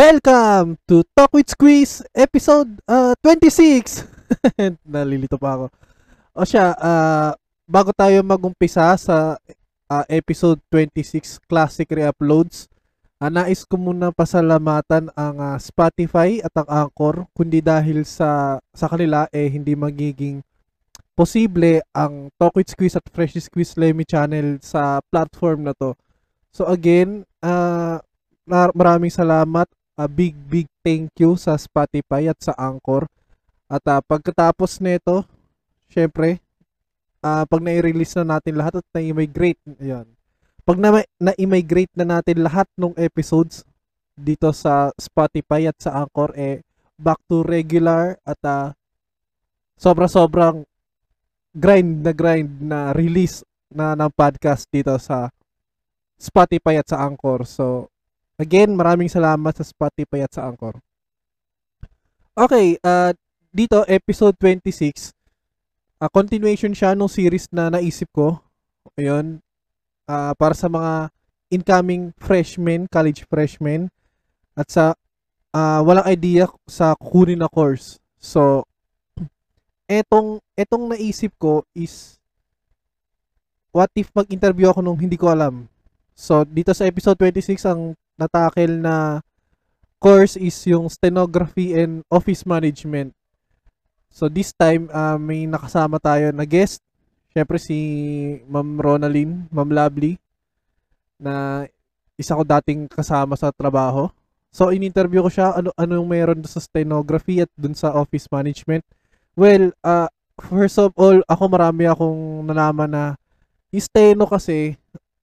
Welcome to Talk with Squeeze episode uh, 26. Nalilito pa ako. O siya, uh, bago tayo magumpisa sa uh, episode 26 classic re-uploads, uh, nais ko muna pasalamatan ang uh, Spotify at ang Anchor kundi dahil sa sa kanila eh hindi magiging posible ang Talk with Squeeze at Fresh Squeeze Lemmy channel sa platform na to. So again, uh, maraming salamat a big big thank you sa Spotify at sa Anchor. At uh, pagkatapos nito, syempre, uh, pag na-release na natin lahat at na-migrate, ayan. Pag na- na-migrate na natin lahat ng episodes dito sa Spotify at sa Anchor, eh, back to regular at uh, sobra-sobrang grind na grind na release na ng podcast dito sa Spotify at sa Anchor. So, Again, maraming salamat sa Spotify at sa Anchor. Okay, uh, dito, episode 26, uh, continuation siya nung series na naisip ko. Ayun, uh, para sa mga incoming freshmen, college freshmen, at sa uh, walang idea sa kunin na course. So, etong, etong naisip ko is, what if mag-interview ako nung hindi ko alam? So, dito sa episode 26, ang natakel na course is yung stenography and office management. So this time uh, may nakasama tayo na guest. Syempre si Ma'am Ronaldine, Ma'am Lovely na isa ko dating kasama sa trabaho. So in-interview ko siya ano ano yung meron sa stenography at dun sa office management. Well, uh, first of all, ako marami akong nalaman na yung steno kasi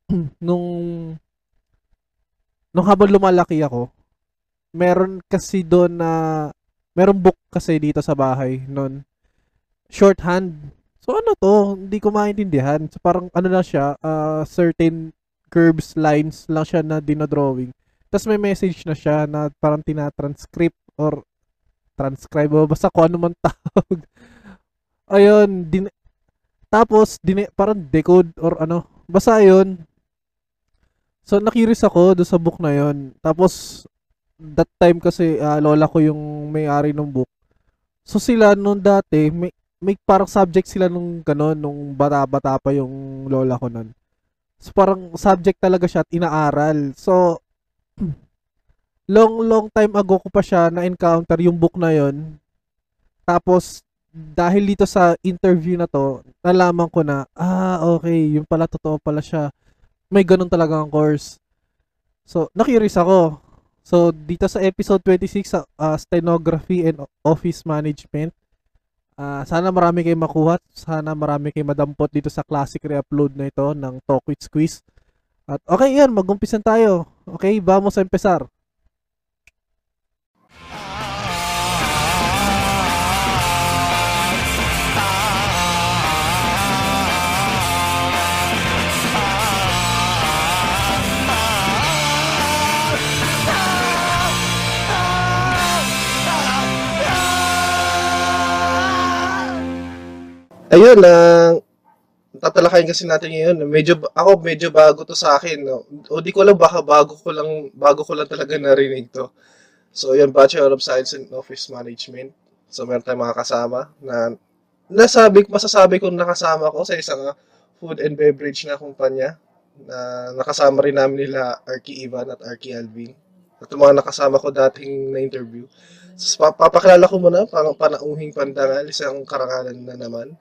nung nung habang lumalaki ako, meron kasi doon na meron book kasi dito sa bahay noon. Shorthand. So ano to? Hindi ko maintindihan. So parang ano na siya, uh, certain curves, lines lang siya na dinodrawing. Tapos may message na siya na parang tinatranscript or transcribe o basta kung ano man tawag. Ayun, din tapos din parang decode or ano. Basta ayun, So, nakiris ako do sa book na yon. Tapos, that time kasi uh, lola ko yung may-ari ng book. So, sila nung dati, may, may parang subject sila nung gano'n, nung bata-bata pa yung lola ko nun. So, parang subject talaga siya at inaaral. So, long, long time ago ko pa siya na-encounter yung book na yon. Tapos, dahil dito sa interview na to, nalaman ko na, ah, okay, yung pala, totoo pala siya may ganun talaga ang course. So, nakurious ako. So, dito sa episode 26 sa uh, stenography and office management, uh, sana marami kayo makuha. Sana marami kayo madampot dito sa classic re-upload na ito ng Talk with Squeeze. At okay yan, magumpisan tayo. Okay, vamos a empezar. Ayun lang uh, tatalakayin kasi natin ngayon. Medyo ako medyo bago to sa akin, no. O di ko lang baka bago ko lang bago ko lang talaga narinig to. So, yan Bachelor of Science in Office Management. So, meron tayong mga kasama na nasabi, masasabi kong nakasama ko sa isang food and beverage na kumpanya na nakasama rin namin nila Arky Ivan at Arky Alvin. At mga nakasama ko dating na interview. So, papakilala ko muna, pang panauhing pandangal, isang karangalan na naman.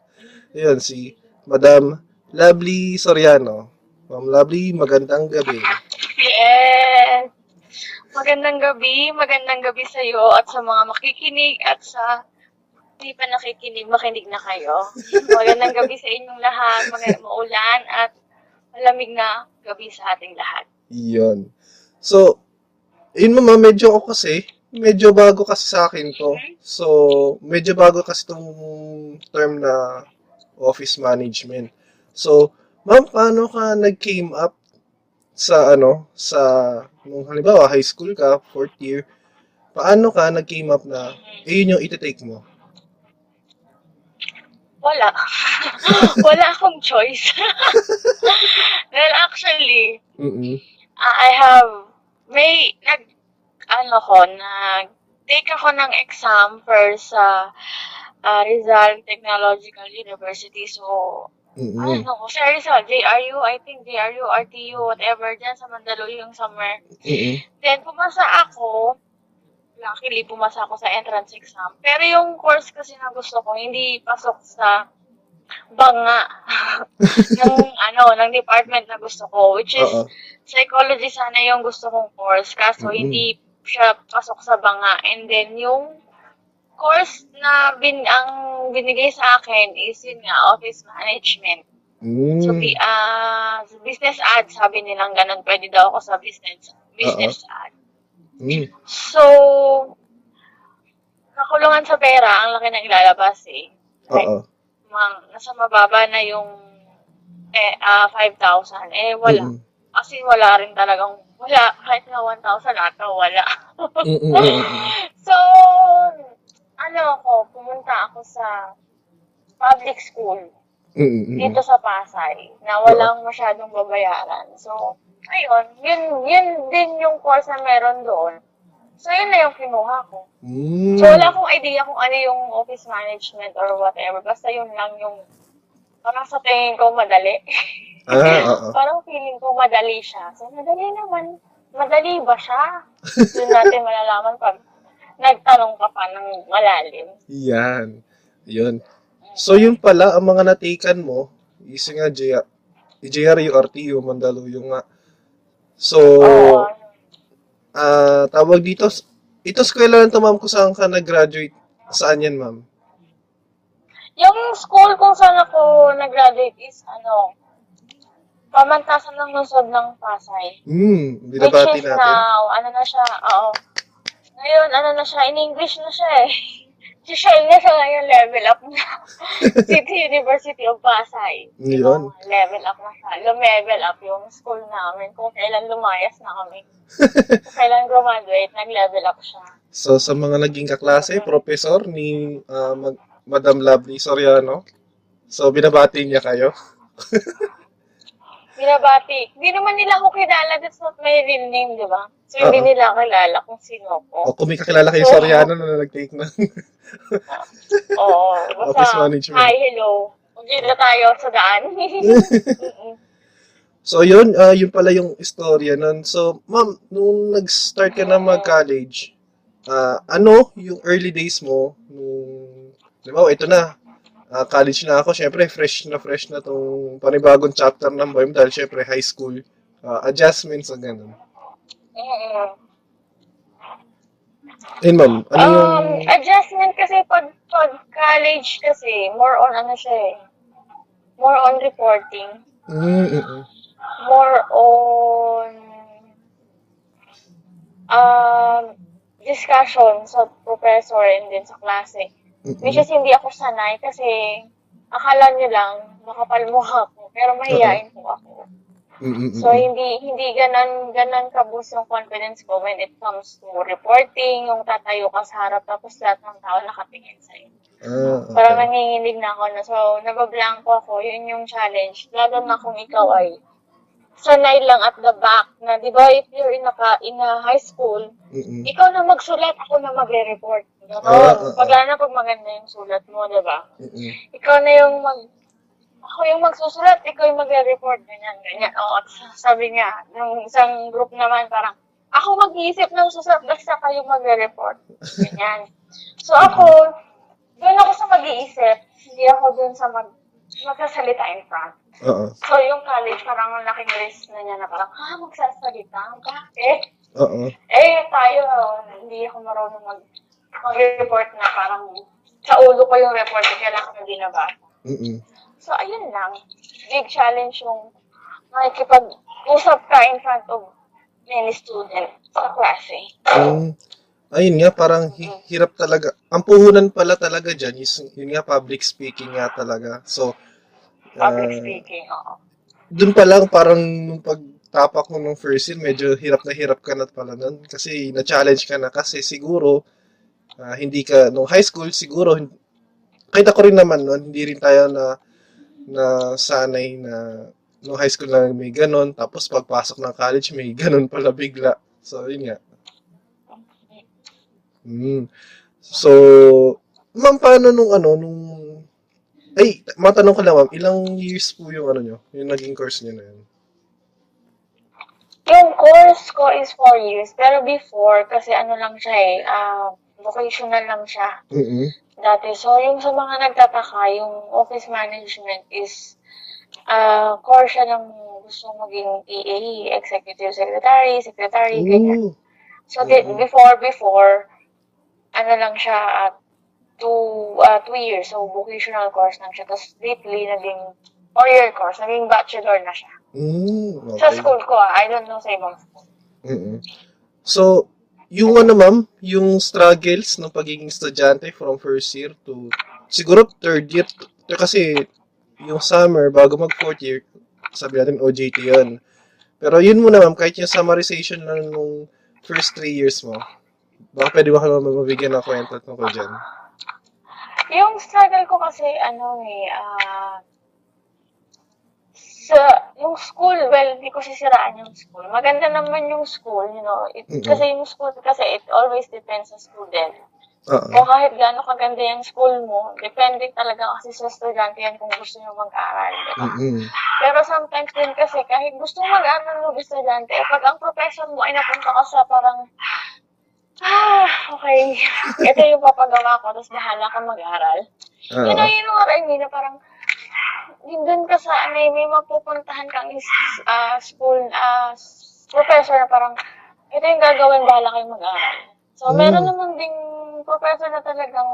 Ayun, si Madam Lovely Soriano. Ma'am Lovely, magandang gabi. Yes! Magandang gabi, magandang gabi sa iyo at sa mga makikinig at sa hindi pa nakikinig, makinig na kayo. Magandang gabi sa inyong lahat, mga maulan at malamig na gabi sa ating lahat. Iyon. So, yun mama, medyo ako kasi, medyo bago kasi sa akin to. Mm-hmm. So, medyo bago kasi tong term na office management. So, ma'am, paano ka nag-came up sa ano, sa, nung halimbawa, high school ka, fourth year, paano ka nag-came up na, eh, yun yung iti-take mo? Wala. Wala akong choice. well, actually, Mm-mm. I have, may, nag, ano ko, nag, take ako ng exam for sa ah, Rizal Technological University. So, Mm-mm. ano ko, sa Rizal, JRU, I think JRU, RTU, whatever, dyan sa Mandaluyong somewhere. Mm-mm. Then, pumasa ako. Luckily, pumasa ako sa entrance exam. Pero yung course kasi na gusto ko, hindi pasok sa banga ng ano ng department na gusto ko which is Oo. psychology sana yung gusto kong course kaso Mm-mm. hindi siya pasok sa banga and then yung course na bin ang binigay sa akin is yun nga office management Mm. So, sa business ad, sabi nilang ganun, pwede daw ako sa business business ad. Mm. So, kakulungan sa pera, ang laki ng ilalabas eh. Like, Oo. mang, nasa mababa na yung eh, ah 5,000. Eh, wala. Mm-mm. As in, wala rin talagang, wala. Kahit nga 1,000 ata, wala. Mm-mm. Mm-mm. so, ano ako, pumunta ako sa public school. Mm-mm. dito sa Pasay na walang masyadong babayaran. So, ayun, yun, yun din yung course na meron doon. So, yun na yung kinuha ko. Mm. So, wala akong idea kung ano yung office management or whatever. Basta yun lang yung parang sa tingin ko madali. Ah, oo. parang feeling ko madali siya. So, madali naman. Madali ba siya? Doon natin malalaman pag nagtanong ka pa ng malalim. Yan. Yun. So, yun pala, ang mga natikan mo, is nga J- JRU, RTU, Mandaluyong nga. So, Oo. ah tawag dito, ito eskwela lang to, ma'am, kung saan ka nag-graduate. Saan yan, ma'am? Yung school kung saan ako nag-graduate is, ano, pamantasan ng lungsod ng Pasay. Hmm, Which binabati is natin. now, ano na siya, oo. Ngayon, ano na siya, in English na siya eh. Social na siya ngayon, level up na. City University of Pasay. Yun. Level up na siya. Lumevel up yung school namin. Kung kailan lumayas na kami. Kung kailan graduate, nag-level up siya. So, sa mga naging kaklase, professor ni ah, Mag- Madam Lovely Soriano, so binabati niya kayo. Binabati. Hindi naman nila ako kilala. That's not my real name, di ba? So, hindi Oo. nila kilala kung sino O ako. kung may kakilala kayo Soriano na nag-take ng Oo. Office management. hi, hello. Magkita tayo sa daan. So, yun, ah, yun pala yung istorya nun. So, ma'am, nung nag-start ka na mag-college, ah, ano yung early days mo nung, di ba, ito na, ah, college na ako, syempre, fresh na fresh na tong panibagong chapter ng buhay mo dahil syempre, high school, ah, adjustments, ang ganun. Mm-mm. Yun, ma'am, ano yung, Um, adjustment kasi pag, pag college kasi, more on ano siya eh. More on reporting. mm, mm, mm. More on um, discussion sa professor and then sa klase. Mm, Which is hindi ako sanay kasi akala nyo lang makapal mukha ko. Pero mahihain po ako. Mm, mm, mm, So, hindi hindi ganan, ganan kabus yung confidence ko when it comes to reporting, yung tatayo ka sa harap tapos lahat ng tao nakatingin sa'yo. ah, Parang okay. nanginginig na ako na. So, nabablanko ako. Yun yung challenge. Lalo na kung ikaw ay sanay lang at the back na, di ba, if you're in a, in a high school, Mm, mm. ikaw na magsulat, ako na magre-report. Ganon. Ah, ah, ah. Pag na pag maganda yung sulat mo, di ba? Ikaw na yung mag ako yung magsusulat, ikaw yung magre-report, ganyan, ganyan. Oo, sabi niya, ng isang group naman, parang, ako mag-iisip ng susulat, basta kayo magre-report. Ganyan. So ako, doon ako sa mag-iisip, hindi ako doon sa mag magsasalita in front. Oo, So yung college, parang ang laking risk na niya na parang, ha, magsasalita? Bakit? oo. Eh, tayo, hindi ako marunong mag mag-report na parang sa ulo ko yung report, kailangan ko binabasa. Mm, mm. So, ayun lang. Big challenge yung makikipag-usap ka in front of many students sa klase. Mm, ayun nga, parang hi- hirap talaga. Ang puhunan pala talaga dyan, is, yun nga, public speaking nga talaga. So, Public ah, speaking, oo. dun pa lang parang nung pagtapak mo nung first year, medyo hirap na hirap ka na pala nun. Kasi na-challenge ka na kasi siguro, ah, hindi ka, nung high school, siguro, kahit ako rin naman nun, hindi rin tayo na, na sanay na nung high school na may ganon, tapos pagpasok ng college, may ganon pala bigla. So, yun nga. Mm. So, ma'am, paano nung ano, nung... Ay, matanong ko lang, ma'am, ilang years po yung ano nyo, yung naging course nyo na yun? Yung course ko is 4 years. Pero before, kasi ano lang siya eh, ah, vocational lang siya Mm-mm. dati. So, yung sa mga nagtataka, yung office management is ah course siya ng gusto maging PA, executive secretary, secretary, ganyan. Ooh. So, di- Mhm. before, before, ano lang siya, at two, uh, two years. So, vocational course lang siya. Tapos, lately, naging four-year course. Naging bachelor na siya. Mm, Sa okay. school ko, ah. I don't know sa ibang school. Mm-mm. So, yung ano ma'am, yung struggles ng pagiging estudyante from first year to siguro third year to- kasi yung summer bago mag fourth year, sabi natin OJT yun. Pero yun muna ma'am, kahit yung summarization lang nung first three years mo, baka pwede ba kayo mabigyan ng kwento tungkol dyan? Yung struggle ko kasi, ano eh, ah, sa, yung school, well, hindi ko sisiraan yung school. Maganda naman yung school, you know. It, Mm-mm. Kasi yung school, kasi it always depends sa student. Oo. Kung kahit gaano kaganda yung school mo, depende talaga kasi sa estudyante yan kung gusto nyo mag-aaral. di ba? Mm-mm. Pero sometimes din kasi, kahit gusto mo mag-aaral ng estudyante, pag ang profession mo ay napunta ka sa parang, ah, okay, ito yung papagawa ko, tapos bahala ka mag-aral. Oo. You know, you know what I mean, na parang, dun ka sa, may, may mapupuntahan kang is, ah, school, ah, professor na parang, ito yung gagawin, bahala kayo mag-aral. So, Mm. meron naman ding professor na talagang,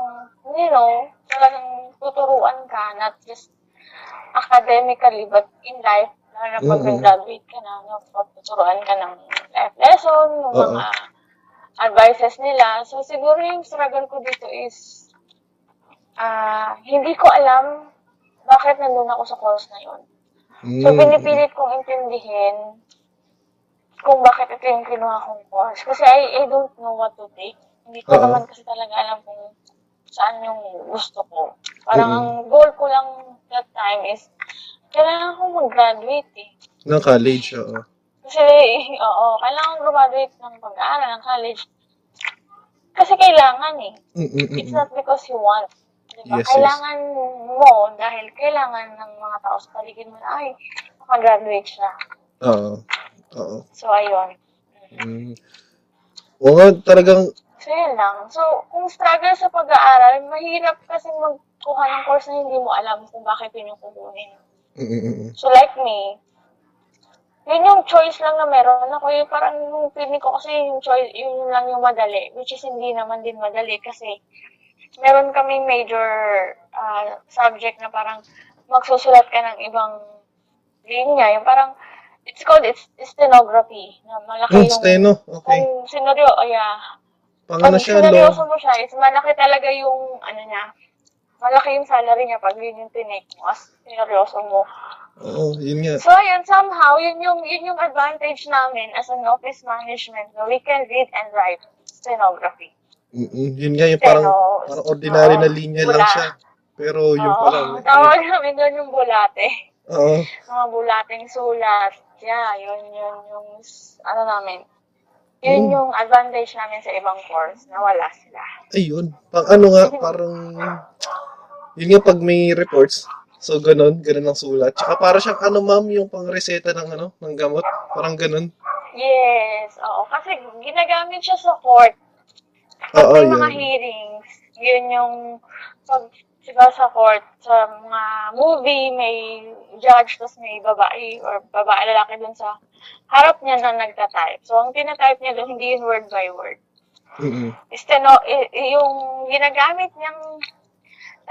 you know, talagang tuturuan ka, not just academically, but in life, na pag nag-graduate ka na, no, tuturuan ka ng life lesson, ng mga advices nila. So, siguro yung struggle ko dito is, ah, hindi ko alam bakit nandun ako sa course na yun. So, Mm. pinipilit kong intindihin kung bakit ito yung kinuha kong course. Kasi I, I don't know what to take. Hindi ko Oo. naman kasi talaga alam kung saan yung gusto ko. Parang Mm. ang goal ko lang that time is, kailangan akong mag-graduate eh. Ng college, oo. Kasi, oo, kailangan graduate ng pag-aaral ng college. Kasi kailangan eh. Mm-mm-mm. It's not because you want. Diba? Yes, yes. kailangan mo dahil kailangan ng mga tao sa paligid mo ay, makagraduate siya. Oo. Oo. So, ayun. Mm. Oo nga, talagang So, yun lang. So, kung struggle sa pag-aaral, mahirap kasi magkuha ng course na hindi mo alam kung bakit yun yung kukunin. Mm-mm-mm. So, like me, yun yung choice lang na meron ako. Yung parang yung feeling ko kasi yung choice, yun lang yung madali. Which is hindi naman din madali kasi meron kaming major ah, subject na parang magsusulat ka ng ibang linya. Yung parang, it's called it's stenography. Na malaki yung... steno. Okay. Kung sinoryo, oh yeah. Pang ano siya, lo. mo siya, is malaki talaga yung, ano niya, malaki yung salary niya pag yun yung tinake mo, as sineryoso mo. Oo, yun nga. So, ayun, somehow, yun yung, yun yung advantage namin as an office management na we can read and write stenography. Mm-mm. Yun nga, yung parang, Steno. parang ordinary na Oo. linya lang Bula. siya. Pero yun Oo, pala. tawag namin doon yung bulate. Oo. Mga bulating sulat. Yeah, yun, yun, yung, ano namin. Yun Mm. yung advantage namin sa ibang course na wala sila. Ayun. Pang ano nga, parang, yun nga pag may reports, so ganun, ganun ang sulat. Tsaka para siyang ano ma'am, yung pang reseta ng ano, ng gamot. Parang ganun. Yes, oo. Kasi ginagamit siya sa court. Oo, may mga yun. hearings, yun yung pag diba sa court, sa mga movie, may judge, tapos may babae or babae lalaki dun sa harap niya na nagtatype. So, ang tinatype niya dun, hindi yun word by word. Mm-mm. Steno, yung ginagamit niyang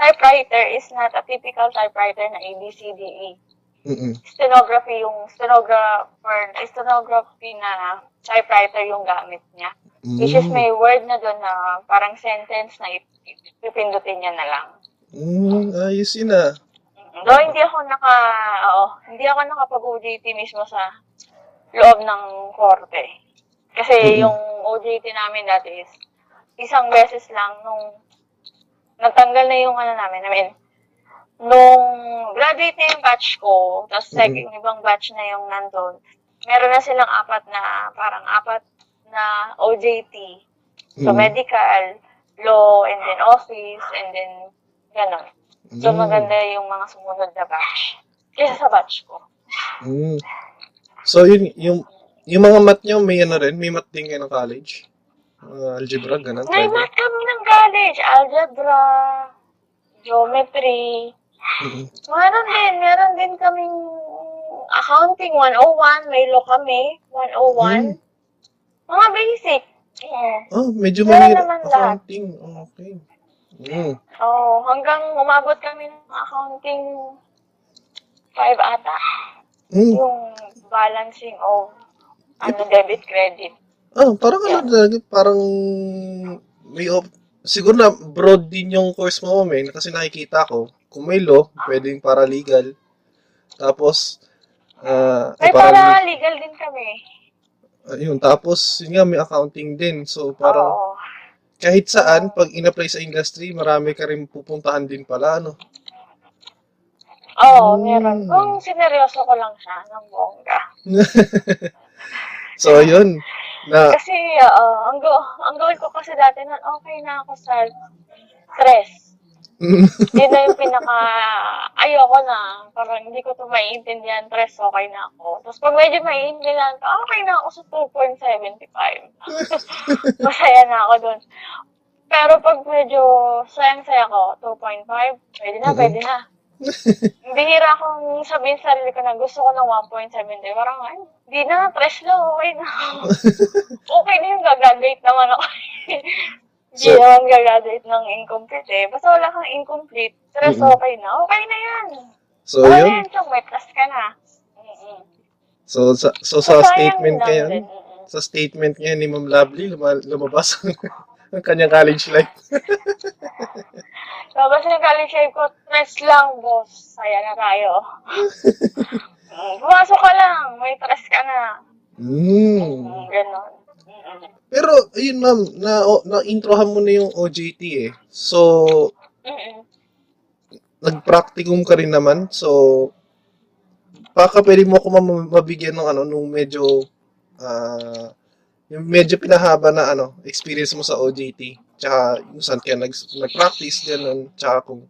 typewriter is not a typical typewriter na ABCDE. Mm-mm. Stenography yung stenographer, stenography na typewriter yung gamit niya. Which is Mm. may word na doon na parang sentence na ip- ip- pipindutin niya na lang. Mm, ayos yun ah. Mm, Though hindi ako naka, oo, hindi ako nakapag-OJT mismo sa loob ng korte. Kasi Mm-mm. yung OJT namin dati is isang beses lang nung natanggal na yung ano namin, I mean, nung graduate na yung batch ko, tapos second, Mm-mm. yung ibang batch na yung nandun, meron na silang apat na, parang apat na OJT So, Mm. medical, law, and then office, and then, gano'n. So, Mm. maganda yung mga sumunod na batch. Kesa sa batch ko. Mm. So, yun, yung, yung mga math nyo, may ano rin, may math din kayo ng college? Mga algebra, ganun. May math kami ng college. Algebra, geometry. Mm. Meron din. Meron din kaming accounting 101. May law kami. 101. Mm. Mga basic. Yeah. Oh, medyo Meron mahirap. naman lahat. Accounting. Okay. Mm. Oo, hanggang umabot kami ng accounting 5 ata. Mm. Yung balancing of ano, debit, credit. Ah, parang ano talaga, parang may op- siguro na broad din yung course mo, may kasi nakikita ko, kung may law, pwedeng paralegal. Tapos, ah, May eh, parang, para legal din kami. Ayun, tapos, yun nga, may accounting din. So, parang, Oo. kahit saan, pag in-apply sa industry, marami ka rin pupuntahan din pala, ano? Oo, Mm. meron. Kung sineryoso ko lang siya ng bongga. So, yun, na, Kasi, oo, ang, go- ang goal ko kasi dati nun, okay na ako sa stress. Yun na yung pinaka, ayoko na. Parang hindi ko to maiintindihan, stress, okay na ako. Tapos pag medyo maiintindihan ko, okay na ako sa 2.75. Masaya na ako dun. Pero pag medyo sayang-saya ko, 2.5, pwede na, pwede na. Bihira akong sabihin sa sarili ko na gusto ko ng 1.7. Parang, ay, hindi na, stress lang, okay na. okay na yung gagraduate naman ako. Hindi So- naman gagraduate ng incomplete eh. Basta wala kang incomplete, stress Mhm. okay na. Okay na yan. so, okay na yun. yan, may plus ka na. Mm-mm. So, sa, so, sa statement din, mm-mm. sa statement niya ni Ma'am Lovely, luma- lumabas ang, ang kanyang college life. So, basta yung college life ko, stress lang, boss. Saya na tayo. Mm, Pumasok ka lang, may stress ka na. Mm. Mm, Ganon. Pero, ayun ma'am, na, na-introhan mo na yung OJT eh. So, Mm-mm. ka rin naman. So, baka pwede mo ako ma- mabigyan ng ano, nung medyo, ah, yung medyo pinahaba na ano, experience mo sa OJT. Tsaka, yung saan ka nag, nag-practice, ganun. Tsaka kung,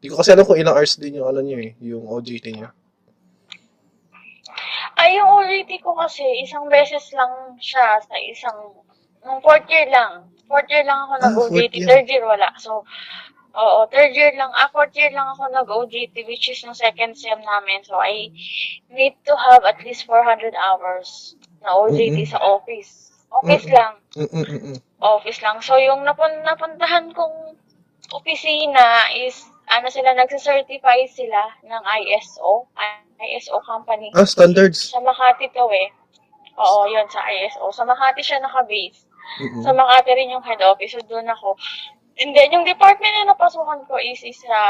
di ko kasi alam kung ilang hours din yung ano niyo eh, yung OJT niya. Ay, yung OJT ko kasi, isang beses lang siya sa isang, nung fourth year lang. Fourth year lang ako Ah, nag-OJT. year. Third year wala. So, oo, third year lang, ah, fourth year lang ako nag-OJT, which is yung second sem namin. So, I need to have at least 400 hours na OJT Mm-mm. sa office. Office Mm-mm. lang. Mm-mm-mm. Office lang. So, yung napun napuntahan kong opisina is, ano sila, nagsa-certify sila ng ISO, ISO company. Ah, standards. Sa Makati to eh. Oo, yun, sa ISO. Sa Makati siya nakabase. Mm-mm. Sa Makati rin yung head office. So, doon ako. And then, yung department na napasukan ko is, is sa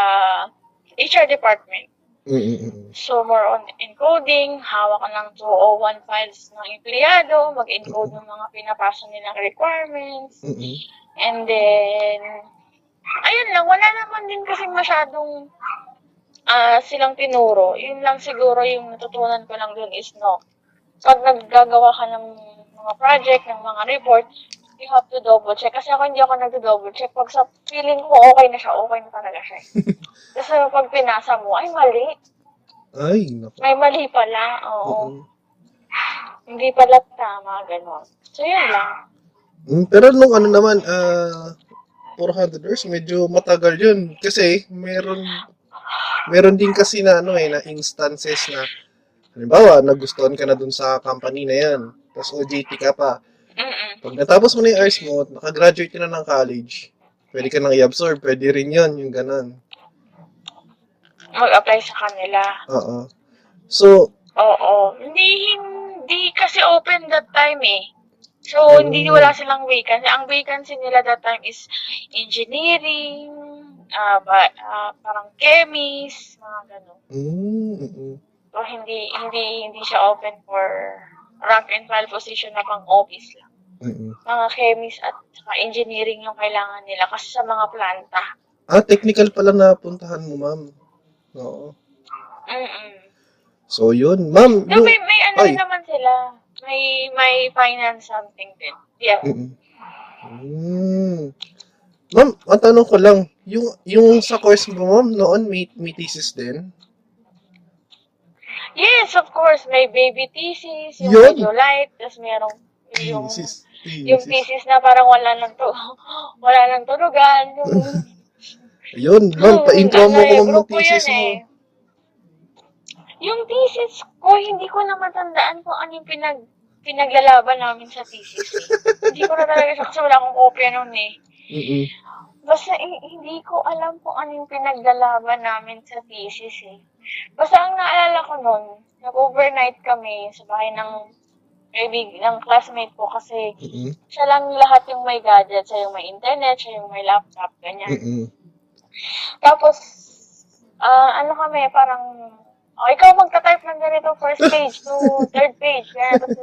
HR department. Mm-mm-mm. So, more on encoding, hawak ng 201 files ng empleyado, mag-encode ng mga pinapasa nilang requirements. Mm-mm. And then, ayun lang, wala naman din kasi masyadong ah silang tinuro. Yun lang siguro yung natutunan ko lang dun is no. Pag naggagawa ka ng mga project, ng mga report, you have to double check. Kasi ako hindi ako nagdo-double check. Pag sa feeling ko okay na siya, okay na talaga siya. Kasi pag pinasa mo, ay mali. Ay, naku. May mali pala. Oo. Mm-mm. Hindi pala tama, gano'n. So, yun lang. Mm, pero nung ano naman, ah 400 hours, medyo matagal yun. Kasi, meron, meron din kasi na, ano eh, na instances na, halimbawa, nagustuhan ka na dun sa company na yan. Tapos OJT ka pa. Pag natapos mo na yung hours mo, nakagraduate ka na ng college, pwede ka nang i-absorb, pwede rin yun, yung ganun. Mag-apply sa kanila. Oo. So, Oo. Hindi, hindi kasi open that time eh. So, hindi Mm. wala silang vacancy. Ang vacancy nila that time is engineering, ah ba, ah, parang chemist, mga ganun. mm, mm, mm. So, hindi, hindi, hindi siya open for rank and file position na pang office lang. mm, mm. Mga chemist at saka engineering yung kailangan nila kasi sa mga planta. Ah, technical pala na puntahan mo, ma'am. Oo. Mm-mm. So, yun. Ma'am, No, yung... may, may ano Ay. naman sila. May, may finance something din. Yeah. Mm-mm. Hmm. Ma'am, ang tanong ko lang, yung yung sa course mo, ma'am, noon may, may thesis din? Yes, of course. May baby thesis, yung Yun. medyo light, tapos merong yung, Thesis. yung thesis na parang wala nang to, wala nang tulugan. Yung, Ayun, ma'am, pa-intro mo ano ko eh, ng grupo thesis yun mo. eh. Yung thesis ko, hindi ko na matandaan kung ano yung pinag pinaglalaban namin sa thesis eh. hindi ko na talaga kasi wala akong kopya nun eh. Mm-mm. Basta eh, hindi ko alam kung ano yung pinaglalaban namin sa thesis eh. Basta ang naalala ko nun, nag-overnight kami sa bahay ng kaibig ng classmate ko kasi Mm-mm. siya lang lahat yung may gadget, siya yung may internet, siya yung may laptop, ganyan. Mm-mm. Tapos, ah ano kami, parang, oh, ikaw magta-type ng ganito first page to third page. Ganyan. Tapos,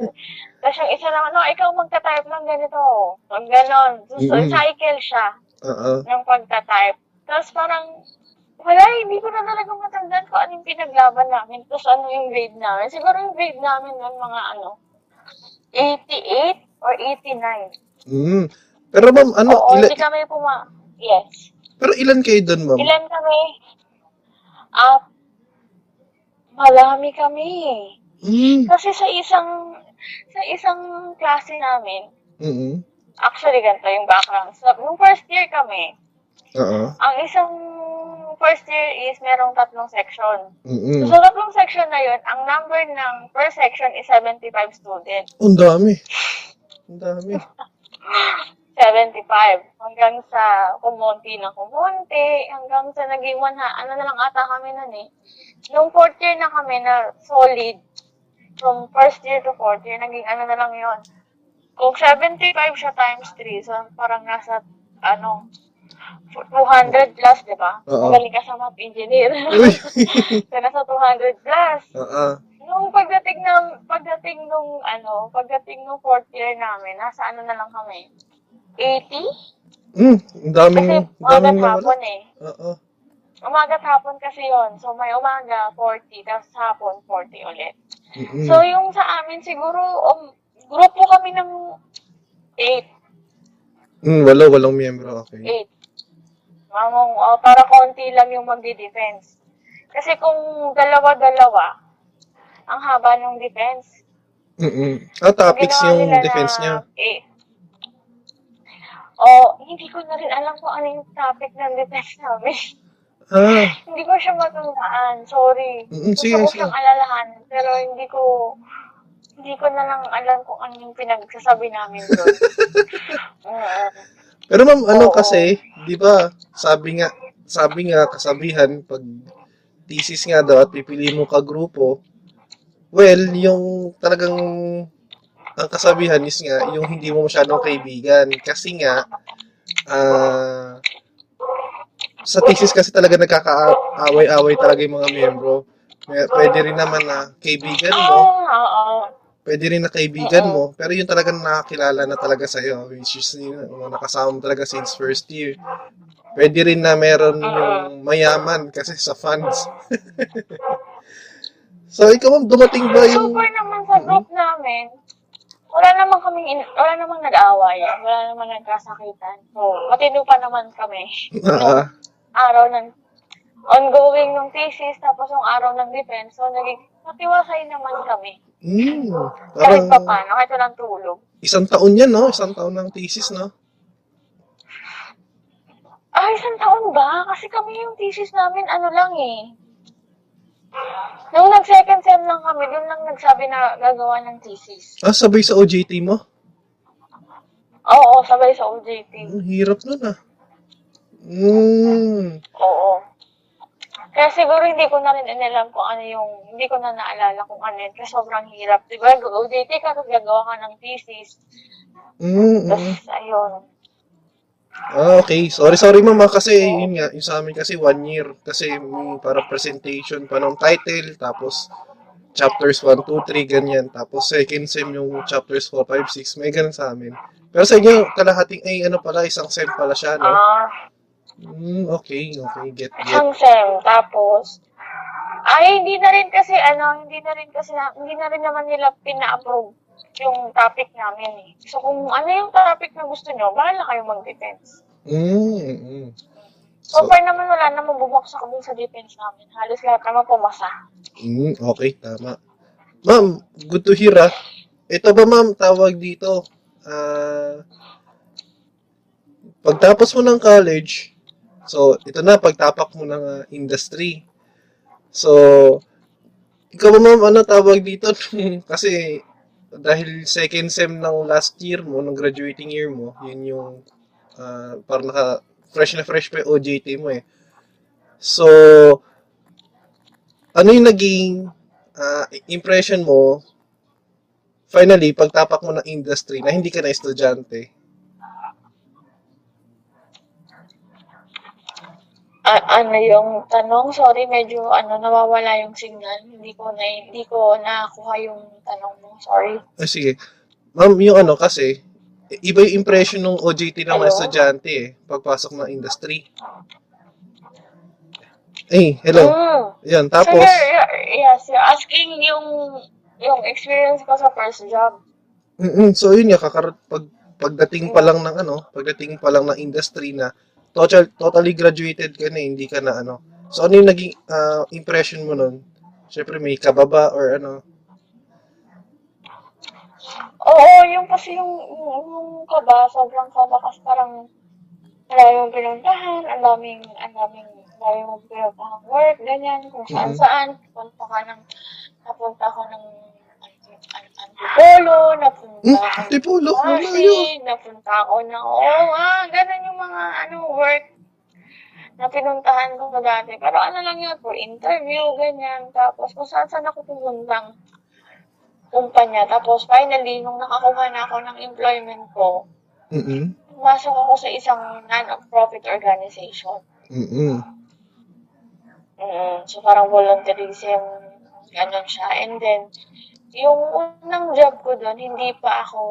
tapos yung isa naman, no, ikaw magta-type ng ganito. Pag ganon. So, Mm-mm. cycle siya Oo. ng pagta-type. Tapos parang, wala, hindi ko na talaga matandaan kung ano yung pinaglaban namin. Tapos ano yung grade namin. Siguro yung grade namin nun mga ano, 88 or 89. Mm. Pero ma'am, ano, Oo, ila- hindi kami puma... Yes. pero ilan kayo doon, ma'am? Ilan kami? Ah, marami kami. Mm. Kasi sa isang sa isang klase namin, Mm-mm. Actually ganito yung background. So, nung first year kami, Oo. ang isang first year is merong tatlong section. Mm-mm. So, sa tatlong section na yun, ang number ng per section is 75 students. Ang dami. Ang dami. 75. Hanggang sa kumonti na kumonti, hanggang sa naging 100, ano na lang ata kami nun eh. Nung fourth year na kami na solid, from first year to fourth year, naging ano na lang yon Kung 75 siya times 3, so parang nasa, ano, 200 plus, di ba? Oo. Magaling ka sa math engineer. So, nasa 200 plus. Oo. Nung pagdating ng pagdating nung ano, pagdating nung fourth year namin, nasa ano na lang kami? 80? Mm. Ang daming, Kasi daming nawala. hapon eh. Oo. Umaga at hapon kasi yon So may umaga 40, tapos hapon 40 ulit. Mm-mm. So yung sa amin siguro, um, grupo kami ng 8. Mm, wala, walang miyembro. Okay. 8. Mamong, oh, para konti lang yung magdi-defense. Kasi kung dalawa-dalawa, ang haba ng defense. Mm-mm. Ah, topics Ginawa yung nila defense na niya. eight. Oh, hindi ko na rin alam kung ano yung topic ng defense namin. Ah, hindi ko siya matandaan. Sorry. Mm, Gusto sige, ko sige. siyang alalahan, pero hindi ko hindi ko na lang alam kung ano yung pinagsasabi namin doon. Oo. Pero ma'am, ano Oo. kasi, 'di ba? Sabi nga, sabi nga kasabihan pag thesis nga daw at pipili mo ka grupo, well, yung talagang ang kasabihan is nga yung hindi mo masyadong kaibigan kasi nga ah sa thesis kasi talaga nagkakaaway-away talaga yung mga miyembro. Pwede rin naman na kaibigan mo, Oo, oo. Pwede rin na kaibigan mo, pero yung talagang nakakilala na talaga sa'yo, which is yun, mga nakasama mo talaga since first year. Pwede rin na meron yung mayaman kasi sa funds. so, ikaw ma'am, dumating ba yung... Super naman sa group namin. Wala namang kaming, in- wala namang nag-away. Wala namang nagkasakitan. So, matino pa naman kami. Ah, araw ng ongoing ng thesis, tapos yung araw ng defense. So, naging matiwasay naman kami. Mm, Kahit parang pa paano, kahit walang tulog. isang taon yan, no? Isang taon ng thesis, no? Ay, isang taon ba? Kasi kami yung thesis namin, ano lang eh. Nung nag-second sem lang kami, doon lang nagsabi na gagawa ng thesis. Ah, sabay sa OJT mo? Oo, sabay sa OJT. Ang hirap nun, ah. Mm, Oo. Kaya siguro hindi ko na rin inalam kung ano yung, hindi ko na naalala kung ano yun. Kasi sobrang hirap. Di ba, OJT ka, gagawa ka ng thesis. mm, mm. Tapos, ayun. Ah, okay. Sorry, sorry mama kasi yun nga, yung sa amin kasi one year. Kasi may para presentation pa ng title, tapos chapters 1, 2, 3, ganyan. Tapos second sem yung chapters 4, 5, 6, may ganun sa amin. Pero sa inyo, kalahating, ay ano pala, isang sem pala siya, no? Ah, Mm, okay, okay, get, get. isang sem. Tapos, ay, hindi na rin kasi, ano, hindi na rin kasi, na, hindi na rin naman nila pina-approve yung topic namin eh. So kung ano yung topic na gusto nyo, bahala kayo mag-defense. Mm, mm. So, So, far naman wala namang bumagsak din sa defense namin. Halos lahat naman pumasa. mm, okay, tama. Ma'am, good to hear ah. Ito ba ma'am, tawag dito, ah, pagtapos mo ng college, so ito na, pagtapak mo ng ah, industry. So, ikaw ma'am, ano tawag dito? Kasi, dahil second sem ng last year mo, ng graduating year mo, yun yung, ah, parang naka, fresh na fresh pa yung OJT mo eh. So, ano yung naging ah, impression mo finally pagtapak mo ng industry na hindi ka na estudyante? A- ano yung tanong? Sorry, medyo ano nawawala yung signal. Hindi ko na hindi ko nakuha yung tanong mo. Sorry. Ah, sige. Ma'am, yung ano kasi, iba yung impression ng OJT ng mga estudyante eh, pagpasok ng industry. Eh, hello. Mm. Yan, So tapos, you're, yes, you're asking yung yung experience ko sa first job. mm so yun nga, kakar pag, pagdating pa lang ng ano, pagdating pa lang ng industry na total, totally graduated ka na, hindi ka na ano. So ano yung naging ah, impression mo nun? Siyempre may kababa or ano. Oo, yung kasi yung, yung, yung kaba, sobrang kaba kasi parang marami mong pinuntahan, ang daming, ang daming, ang daming pinuntahan work, ganyan, kung saan Mhm. saan, punta ka ng, napunta ako ng, Antipolo, napunta Hmm? ng Antipolo, malayo. Napunta ako ng, oo, ah, ganun yung mga, ano, work na pinuntahan ko dati. Pero ano lang yun, for interview, ganyan. Tapos kung saan saan ako pumuntang kumpanya. Tapos finally, nung nakakuha na ako ng employment ko, pumasok ako sa isang non-profit organization. Mm-mm. Mm, so parang volunteerism, ganun siya. And then, yung unang job ko doon, hindi pa ako,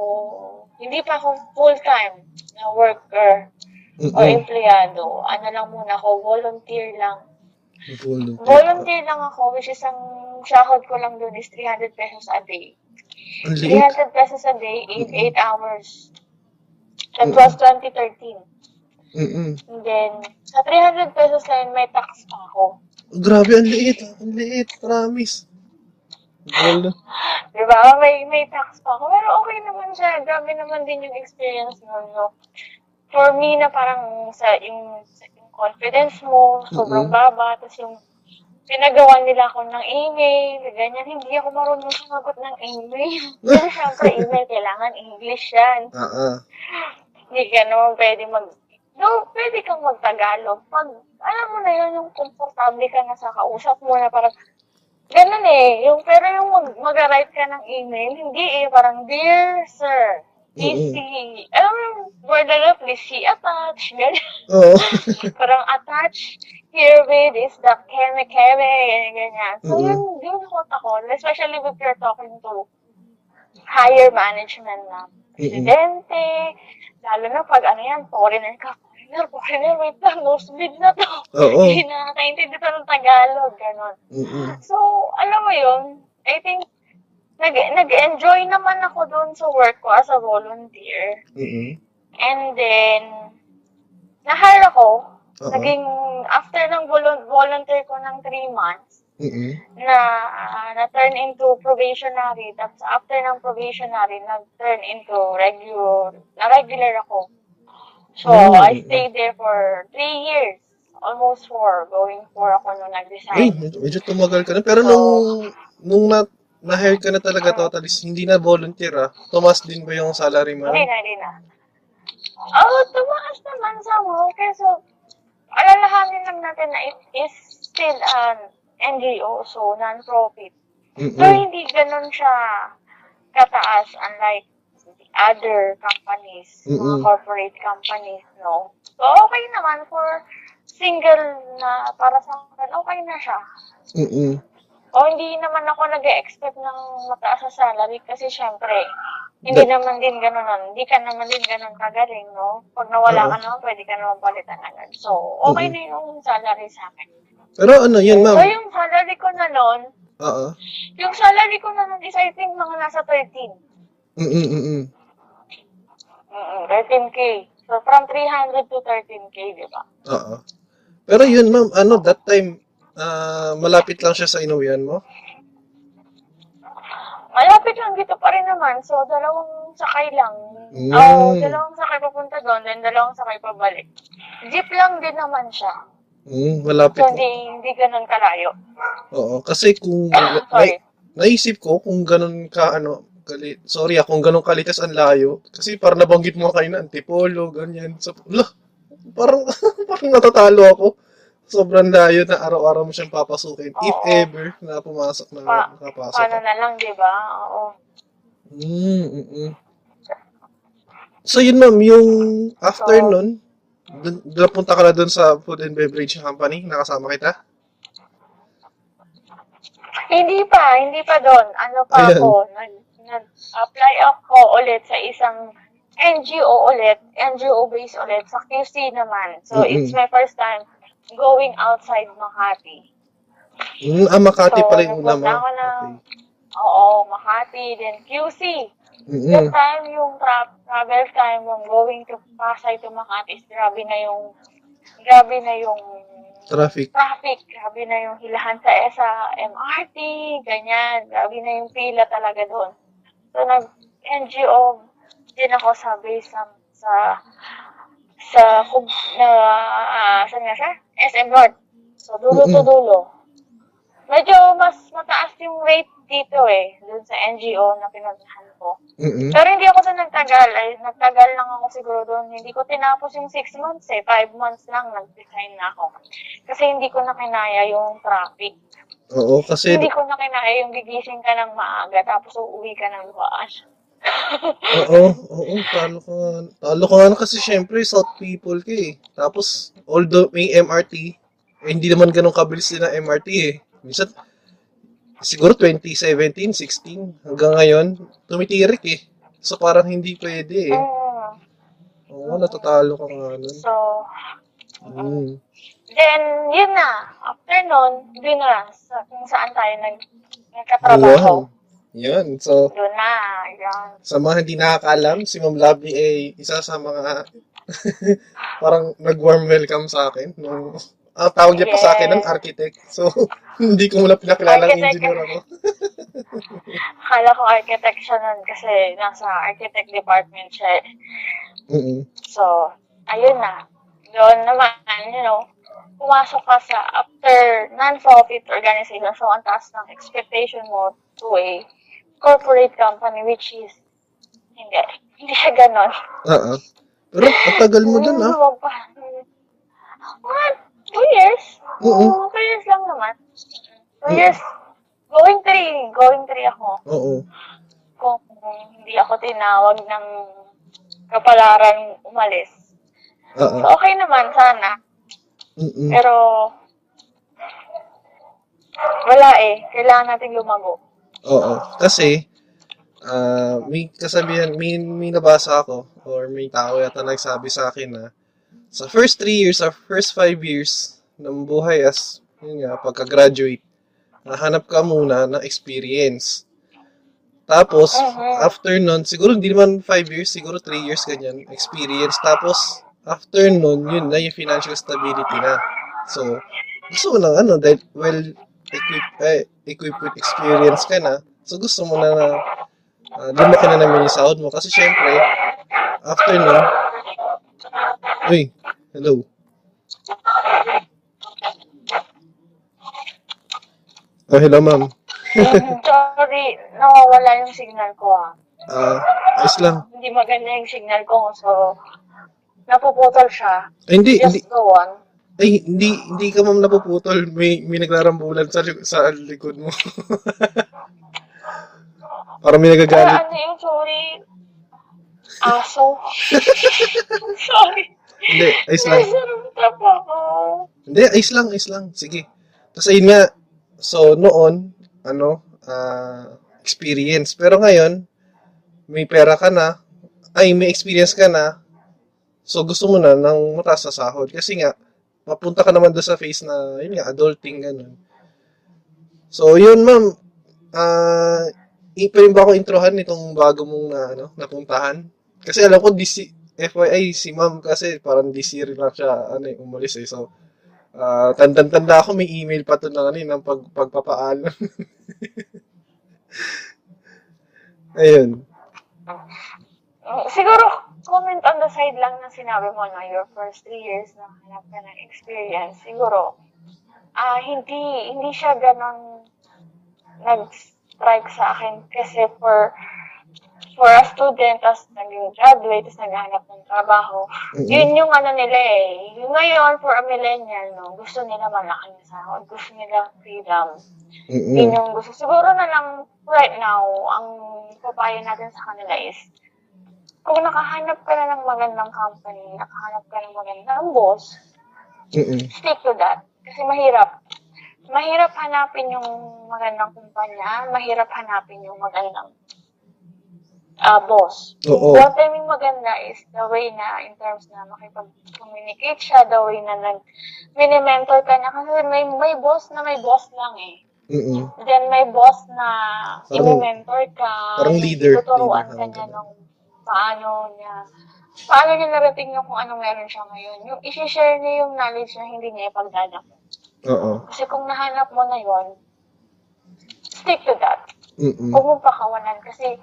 hindi pa ako full-time na worker o Mm-mm. empleyado. Ano lang muna ako, volunteer lang. Volunteer. Volunteer lang ako, which is ang sahod ko lang doon is 300 pesos a day. Ang liit. 300 pesos a day, 8, 8 hours. That was 2013. Mm-mm. And then, sa 300 pesos na yun, may tax pa ako. Grabe, ang liit. Ang liit, promise. Vol- Di ba? May, may tax pa ako. Pero okay naman siya. Grabe naman din yung experience nun, no? For me na parang sa yung, sa yung confidence mo, sobrang Mhm. baba. Tapos yung pinagawa nila ako ng email, ganyan. Hindi ako marunong sumagot ng email. Kasi syempre, email kailangan English yan. Ah. Hindi ka naman pwede mag... No, pwede kang mag-Tagalog. Pag, alam mo na yun, yung komportable ka na sa kausap mo na parang, ganun eh. Yung, pero yung mag, mag-write ka ng email, hindi eh. Parang, Dear Sir, please see, alam mo yung word na please see attach, ganyan. Oo. parang attach herewith is the keme keme, ganyan, ganyan. So, yun, yun ako takot. Especially if you're talking to higher management na presidente, lalo na pag ano yan, foreigner ka, wait lang, nosebleed na to. Oo. Hindi nakakaintindi to ng Tagalog, ganon. Mm-mm. So, alam mo yun, I think, nag, nag-enjoy naman ako doon sa work ko as a volunteer. Mm-mm. And then, na-hire ako. Oo. Naging, after ng volu- volunteer ko ng three months, Mm-mm. na ah, na-turn into probationary. Tapos after ng probationary, nag-turn into regular, na regular ako. So, Mm. I stayed there for three years. Almost four. Going four ako nung Ay, nag-resign. medyo, medyo tumagal ka na. Pero nung, nung na, na-hire ka na talaga totally, hindi na volunteer ah. Tumas din ba yung salary mo? Hindi na, hindi na. Oh, tumaas naman sa mo. Kasi, alalahanin lang natin na it is still an NGO, so non-profit. So, Mm-mm. hindi ganun siya kataas unlike other companies, mga Mm-mm. corporate companies, no? So, okay naman for single na para sa akin, okay na siya. Mm-mm. O hindi naman ako nag expect ng mataas sa salary kasi syempre, hindi That- naman din ganun, nun. hindi ka naman din ganun kagaling, no? Pag nawala Oo. ka naman, pwede ka naman palitan agad. So, okay Mm-mm. na yung salary sa akin. Pero ano, yan ma'am. So, yung salary ko na nun, Oo. yung salary ko na nun is I think mga nasa 13. Mm-mm, mm-mm. Mm, 13K. So, from 300 to 13K, di ba? Oo. Pero yun, ma'am, ano, that time, ah, malapit lang siya sa inuwian mo? Malapit lang dito pa rin naman. So, dalawang sakay lang. Mm. Oo, dalawang sakay papunta doon, then dalawang sakay pabalik. Jeep lang din naman siya. Mm, malapit So, lang. hindi, hindi ganun kalayo. Oo, kasi kung, Sorry. na, naisip ko kung ganun ka, ano, kali, sorry ah, kung ganun kalitas ang layo, kasi parang nabanggit mo kayo na antipolo, ganyan. So, lah, parang, parang natatalo ako. Sobrang layo na araw-araw mo siyang papasukin. If Oo. ever na pumasok na Pa- nakapasok. Paano na lang, di ba? Oo. Mm, mm, mm. So yun ma'am, yung after So- nun, dun, napunta ka na dun sa food and beverage company, nakasama kita? Hindi pa, hindi pa doon. Ano pa Ayan. ako, nag, nag-apply ako ulit sa isang NGO ulit, NGO based ulit, sa QC naman. So, Mm-mm. it's my first time going outside Makati. Mm, ah, Makati So, pala yung una ma'am. ako ng- Okay. Oo, Makati, then QC. Mm-mm. That time, yung tra- travel time, yung going to Pasay to Makati, is grabe na yung, grabe na yung Traffic. traffic, grabe na yung hilahan sa, sa MRT, ganyan, grabe na yung pila talaga doon. So, nag-NGO din ako sa base sa, sa, sa, Cub- na, ah, saan nga siya? SM North. So, dulo to dulo. Medyo mas mataas yung rate dito eh, dun sa NGO na pinuntahan ko. Mm-mm. Pero hindi ako sa nagtagal. Ay, nagtagal lang ako siguro doon. Hindi ko tinapos yung 6 months eh. 5 months lang nag-resign na ako. Kasi hindi ko na kinaya yung traffic. Oo, kasi, Hindi ko na kinaya yung gigising ka ng maaga tapos uuwi ka ng buwan. oo, oo, talo ka nga. Talo ka nga kasi syempre, South people ka eh. Tapos, although may MRT, eh, hindi naman ganun kabilis din ang MRT eh. Minsan, siguro 2017, 16, hanggang ngayon, tumitirik eh. So, parang hindi pwede eh. Oo, natatalo ka nga nun. So, Mm. Then, yun na. After nun, doon na. Sa, kung saan tayo nag, nagkatrabaho. Wow. Yan. So, Doon na. Yan. sa mga hindi nakakaalam, si Ma'am Lovely ay isa sa mga parang nag-warm welcome sa akin. Nung, ah, tawag niya pa sa akin ng Yes. architect. So, hindi ko muna pinakilalang Architect. engineer ako. Akala ko architect siya nun kasi nasa architect department siya. Mm-mm. So, ayun na. Doon naman, you know, pumasok ka sa after non-profit organization. So, ang taas ng expectation mo to a corporate company which is hindi. Hindi siya ganon. Ah, ah. Pero, ang tagal mo dun, ah. Huwag pa. Mga two years. Oo. Oo, two years lang naman. Two Oo. years. Going three. Going three ako. Oo. Kung hindi ako tinawag ng kapalaran umalis. Ah, So, okay naman, sana. Mm-mm. Pero, wala eh. Kailangan nating lumago. Oo. Kasi, ah may kasabihan, may, may nabasa ako, or may tao yata nagsabi sa akin na, sa first three years, or first five years ng buhay as, yun nga, pagka-graduate, nahanap ka muna ng experience. Tapos, Mhm. after nun, siguro hindi naman five years, siguro three years ganyan, experience. Tapos, after nun, yun na yung financial stability na. So, gusto mo ng ano, dahil well equipped, eh, equipped with experience ka na, so gusto mo na na uh, lumaki na naman yung sahod mo. Kasi syempre, after nun, uy, hello. Oh, hello ma'am. Mhm. Sorry, nawawala yung signal ko ah. Ah, ayos lang. Hindi maganda yung signal ko, so napuputol siya. Ay, hindi, hindi, Just go on. ay, hindi, hindi ka ma'am napuputol. May, may naglarambulan sa, li- sa likod mo. Parang may Pero nagagalit. ano yung sorry? Aso. sorry. Hindi, ayos lang. Nasarap ako. Hindi, ayos lang, ayos lang. Sige. Tapos ayun nga, so noon, ano, ah, experience. Pero ngayon, may pera ka na, ay, may experience ka na, so gusto mo na ng mataas na sahod. Kasi nga, mapunta ka naman doon sa phase na, yun nga, adulting, ganun. So, yun, ma'am, ah, i- pwede ba ako introhan nitong bago mong na, ano, napuntahan? Kasi alam ko, DC, FYI, si ma'am kasi parang DC lang siya, ano eh, umalis eh. So, ah tandang-tanda ako, may email pa to ng, ano, eh, ng pag, pagpapaalam. Ayun. Mm, Siguro, comment on the side lang na sinabi mo na your first three years na hanap ka ng experience. Siguro, ah hindi hindi siya ganon nag-strike sa akin kasi for for a student, tapos naging graduate, tapos naghahanap ng trabaho. Mm-mm. Yun yung ano nila eh. Yung ngayon, for a millennial, no, gusto nila malaking sahod, gusto nila freedom. Mm-mm. Yun yung gusto. Siguro na lang right now, ang papayo natin sa kanila is, kung nakahanap ka na ng magandang company, nakahanap ka ng magandang boss, Mm-mm. stick to that. Kasi mahirap. Mahirap hanapin yung magandang kumpanya, mahirap hanapin yung magandang ah boss. Oo. What I mean maganda is the way na in terms na makipag-communicate siya, the way na nag mini-mentor ka niya. Kasi may, may boss na may boss lang eh. Mm-mm. Then may boss na Parang- i-mentor ka. parang leader, Tuturuan ka niya ganun. Paano niya paano niya narating yung kung anong meron siya ngayon. Yung isi-share niya yung knowledge na hindi niya ipagdadako. Oo. Kasi kung nahanap mo na yon stick to that. Mm-mm. Huwag mong pakawalan. Kasi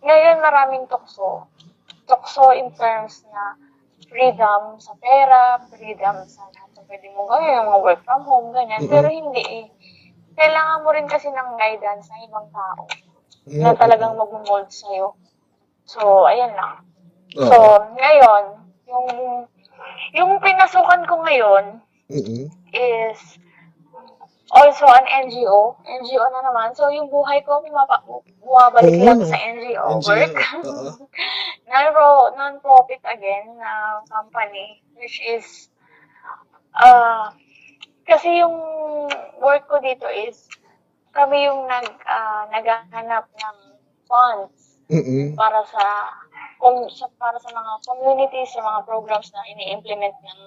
ngayon maraming tukso. Tukso in terms na freedom sa pera, freedom sa lahat na pwede mo gawin, yung mga work from home, ganyan. Mm-mm. Pero hindi eh. Kailangan mo rin kasi ng guidance ng ibang tao na Mm-mm. talagang mag-mold sa'yo. So, ayan lang. Oo. So, ngayon, yung yung pinasukan ko ngayon Mm-mm. is also an NGO. NGO na naman. So, yung buhay ko, bumaba, bumabalik Oo, lang sa NGO, NGO, work. oo. Non-pro, non-profit again na company, which is, uh, kasi yung work ko dito is, kami yung nag, ah, naghahanap ng funds Mm-mm. para sa kung sa para sa mga communities, sa mga programs na ini-implement ng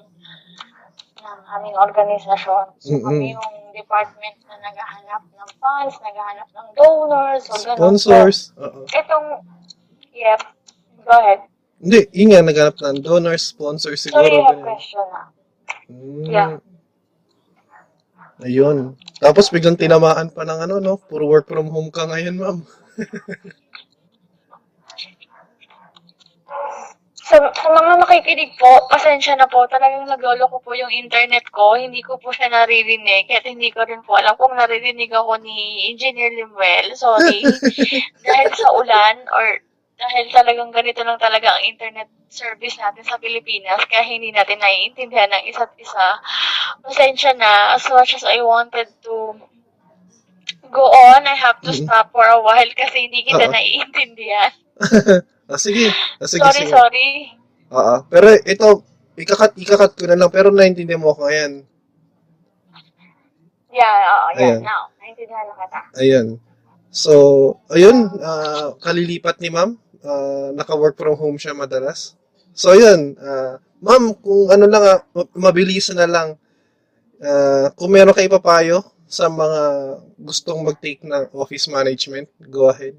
ng aming organisasyon. So Mm-mm. kami yung department na naghahanap ng funds, naghahanap ng donors, o ganun. Sponsors. So, itong, yep, go ahead. Hindi, yun nga, naghanap ng donors, sponsors siguro. Have ganyan. question na. Mm. Yeah. Ayun. Tapos biglang tinamaan pa ng ano, no? Puro work from home ka ngayon, ma'am. Sa, sa mga makikinig po, pasensya na po, talagang naglolo ko po yung internet ko. Hindi ko po siya naririnig. Kahit hindi ko rin po alam kung naririnig ako ni Engineer Limuel. Sorry. dahil sa ulan or dahil talagang ganito lang talaga ang internet service natin sa Pilipinas kaya hindi natin naiintindihan ng isa't isa. Pasensya na. As much as I wanted to go on, I have to Mhm. stop for a while kasi hindi kita Oo. naiintindihan. Ah, sige. Ah, sige, sorry, sige. sorry. Oo. Pero ito, ikakat, ikakat ko na lang. Pero naintindihan mo ako ngayon. Yeah, oo, yeah, Ayan. now. Naintindihan na kita. Ayan. So, ayun, ah, kalilipat ni ma'am. Ah, naka-work from home siya madalas. So, ayun. ah, ma'am, kung ano lang, ma- mabilis na lang. ah, kung meron kayo papayo sa mga gustong mag-take ng office management, go ahead.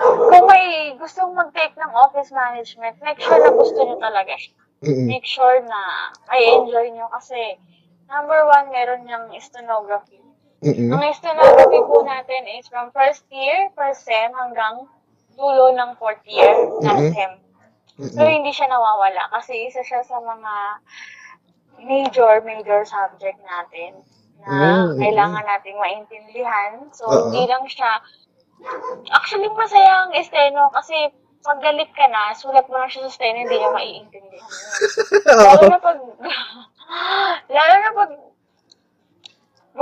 Kung may gustong mag-take ng office management, make sure na gusto nyo talaga siya. Make sure na ay enjoy nyo kasi number one, meron niyang stenography. Mm-mm. Ang stenography po natin is from first year, first sem, hanggang dulo ng fourth year, last Mhm. sem. So, Mm-mm. hindi siya nawawala kasi isa siya sa mga major, major subject natin na Mm, kailangan nating maintindihan. So, Oo. hindi lang siya, actually masaya ang esteno kasi pag galit ka na, sulat mo lang siya sa steno, hindi niya maiintindihan. lalo na pag, lalo na pag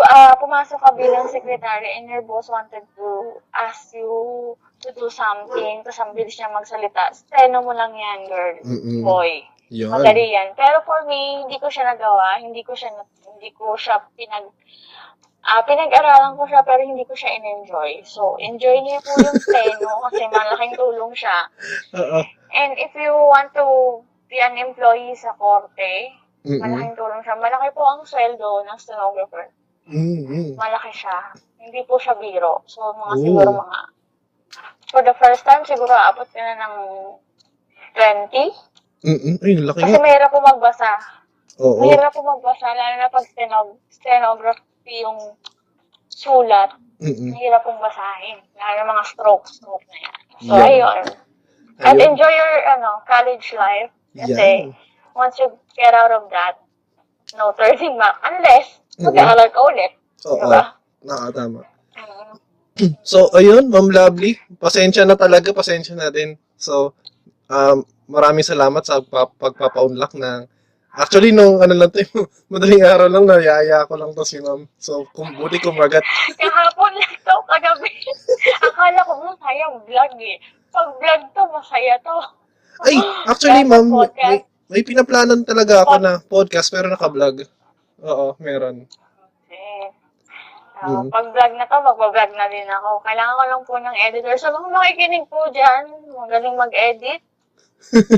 ah, pumasok ka bilang secretary and your boss wanted to ask you to do something, tapos ang bilis niya magsalita, steno mo lang yan, girl, Mm-mm. boy. Yun. Madali yan. Pero for me, hindi ko siya nagawa, hindi ko siya, hindi ko siya pinag, ah pinag-aralan ko siya pero hindi ko siya in-enjoy. So, enjoy niyo po yung steno kasi malaking tulong siya. Oo. And if you want to be an employee sa korte, Mm-mm. malaking tulong siya. Malaki po ang sweldo ng stenographer. Mm-hmm. Malaki siya. Hindi po siya biro. So, mga Ooh. siguro mga, for the first time, siguro abot ka na ng 20. Mm-hmm. Ayun, laki Kasi nga. mahirap po magbasa. Oo. Mahirap po magbasa, lalo na pag stenog stenography yung sulat. Mm-hmm. Mahirap pong basahin. Lalo mga stroke, stroke na yan. So, Yeah. ayun. At Ayun. enjoy your ano college life. Kasi, Yan. once you get out of that, no turning back. Unless, mag-aaral ka ulit. Oo. Diba? Nakatama. Mm. So, ayun, Ma'am Lovely. Pasensya na talaga, pasensya na din. So, um, maraming salamat sa pag- pagpapa-unlock ng Actually, nung ano lang to, madaling araw lang, nayaya ko lang to si Ma'am. So, kung buti kumagat. Kahapon lang to, kagabi. Akala ko, masaya vlog eh. Pag vlog to, masaya to. Ay, actually, Ma'am, may, may pinaplanan talaga ako na podcast pero naka-vlog. Oo, meron. Eh, ah, Mhm. Pag vlog na to, magbablog na din ako. Kailangan ko lang po ng editor. Sa mga makikinig po dyan, magaling mag-edit.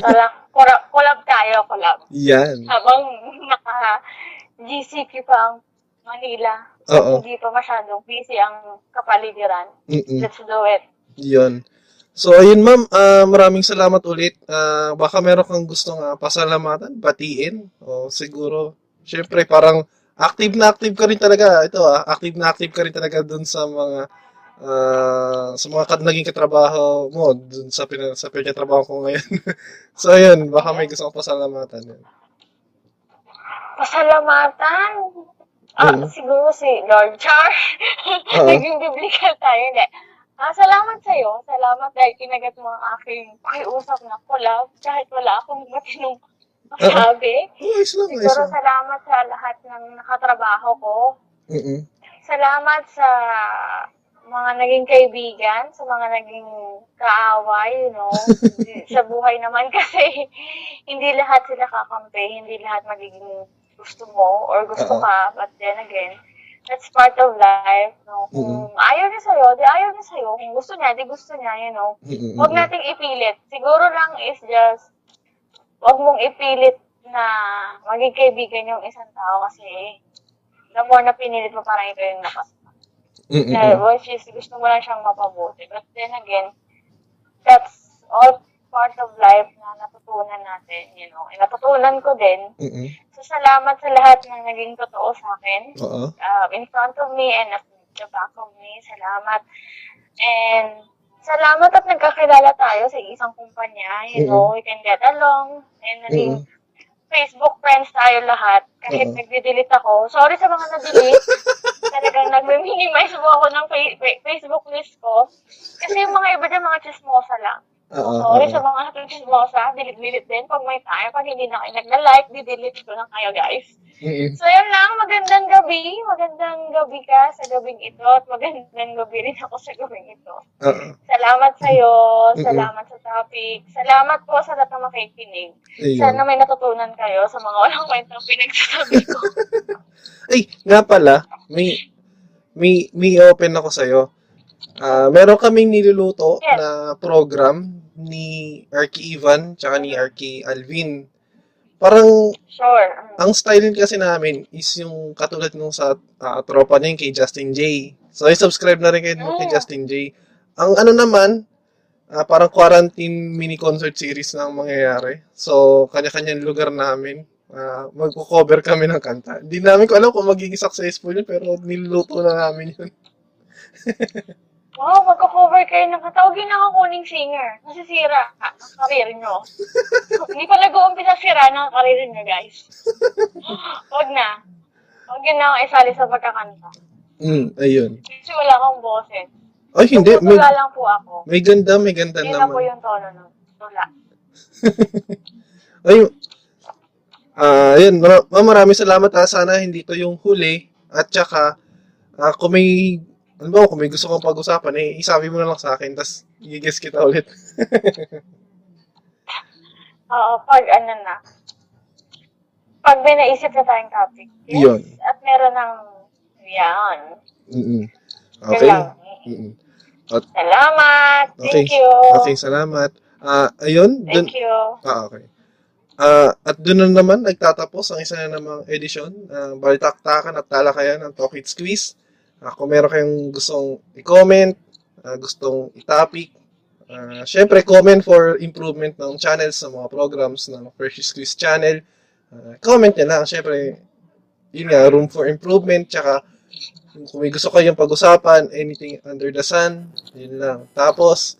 Tala, collab, collab tayo, collab. Yan. Habang naka GCQ pa ang Manila. Oo. Hindi pa masyadong busy ang kapaligiran. Mm-mm. Let's do it. Yun. So, ayun ma'am, ah, maraming salamat ulit. Ah, baka meron kang gustong ah, pasalamatan, batiin. O siguro, syempre parang active na active ka rin talaga. Ito ah, active na active ka rin talaga dun sa mga ah, sa mga kat naging katrabaho mo dun sa pina, sa pinagtatrabaho ko ngayon. so, ayun, baka may gusto kang pasalamatan. Yun. Pasalamatan. Ah, Mhm. siguro si Lord Char. Oo. Naging biblical tayo. Hindi. Ah, salamat sa'yo. Salamat dahil kinagat mo ang aking pakiusap na collab kahit wala akong matinong masabi. Oh, ayos lang, Siguro salamat sa lahat ng nakatrabaho ko. Mm-mm. Salamat sa mga naging kaibigan, sa mga naging kaaway, you know. sa buhay naman kasi hindi lahat sila kakampi, hindi lahat magiging gusto mo or gusto Oo. ka, but then again, that's part of life, no. Kung Mhm. ayaw niya sa'yo, di ayaw niya sa'yo. Kung gusto niya, di gusto niya, you know. Mm-mm. Huwag nating ipilit. Siguro lang is just, huwag mong ipilit na maging kaibigan yung isang tao kasi the more na pinilit mo, parang ikaw yung napas. Mm-mm. Na, which is, gusto mo lang siyang mapabuti. But then again, that's all part of life na natutunan natin, you know. And natutunan ko din. Mm-mm. So, salamat sa lahat ng naging totoo sa akin. Uh, in front of me and at the back of me. Salamat. And salamat at nagkakilala tayo sa isang kumpanya. You know, we can get along. And naging Mm-mm. Facebook friends tayo lahat. Kahit Oo. nagde-delete ako. Sorry sa mga na-delete. Talagang nag-minimize mo ako ng fa- fa- Facebook list ko. Kasi yung mga iba dyan, mga chismosa lang. Oo. Sorry oo. sa mga chismosa. Delete-delete din. Pag may time, pag hindi na kayo nagla-like, di-delete ko lang kayo, guys. Mm-mm. So, yun lang. Magandang gabi. Magandang gabi ka sa gabing ito. At magandang gabi rin ako sa gabing ito. Oo. Salamat sa'yo. Mm-mm. Salamat sa topic. Salamat po sa lahat na makikinig. Ayun. Sana may natutunan kayo sa mga walang kwentang pinagsasabi ko. Ay, nga pala, may may may open ako sa Ah, meron kaming niluluto Yes. na program ni Arky Ivan tsaka ni Arky Alvin. Parang Sure. ang style kasi namin is yung katulad nung sa ah, tropa niya kay Justin J. So, i-subscribe na rin kayo dun kay Mm. Justin J. Ang ano naman, ah, parang quarantine mini concert series na ang mangyayari. So, kanya-kanyang lugar namin. Ah, magko-cover kami ng kanta. Hindi namin ko alam kung magiging successful yun, pero niluluto na namin yun. Wow, magko-cover kayo ng katawagin na ako kuning singer. Nasisira ang karir nyo. Hindi pa nag-uumpisa sira ng karir nyo, guys. Huwag na. Huwag yun na ako isali sa pagkakanta. Mm, ayun. Kasi wala akong boses. Ay, hindi. May, lang po ako. may ganda, may ganda Yun na po naman. yung tono nun. Tula. Ay, ah, yun. Mara- ma'am, maraming salamat ha. Sana hindi to yung huli. At saka, ah, kung may, ano ba, kung may gusto kong pag-usapan, eh, isabi mo na lang sa akin, tapos i-guess kita ulit. Oo, pag ano na. Pag may naisip na tayong topic. Yes. Yun. At meron ng yan. Mm-mm. Okay. Mm-mm. Salamat. Okay. Thank you. Okay, salamat. Ah, ayun. Dun, Thank you. ah, okay. Ah, at doon na naman nagtatapos ang isa na namang edisyon, uh, balitaktakan at talakayan ng Talk It Squeeze. Ah, kung meron kayong gustong i-comment, ah, gustong i-topic, ah, syempre comment for improvement ng channels ng mga programs ng Fresh Squeeze channel. Ah, comment nyo lang, syempre, yun nga, room for improvement, tsaka kung may gusto kayong pag-usapan, anything under the sun, yun lang. Tapos,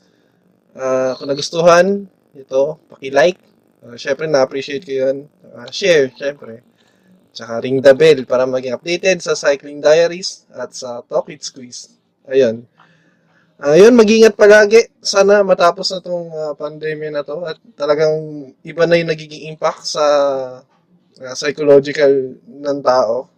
ah, kung nagustuhan, ito, paki-like, Uh, syempre, na-appreciate ko yun. Uh, share, syempre. Tsaka ring the bell para maging updated sa Cycling Diaries at sa Talk It Squeeze. Ayun. Ayun, mag-ingat palagi. Sana matapos na tong uh, pandemya na to at talagang iba na yung nagiging impact sa uh, psychological ng tao.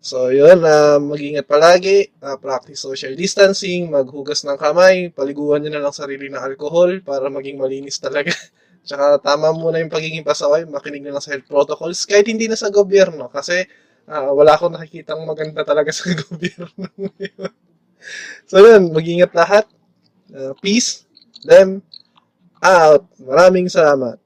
So, yun, uh, mag-ingat palagi, uh, practice social distancing, maghugas ng kamay, paliguan nyo na lang sarili ng alcohol para maging malinis talaga. Tsaka tama muna yung pagiging pasaway, makinig na lang sa health protocols, kahit hindi na sa gobyerno. Kasi uh, wala akong nakikitang maganda talaga sa gobyerno. so yun, mag-ingat lahat. Uh, peace, them, out. Maraming salamat.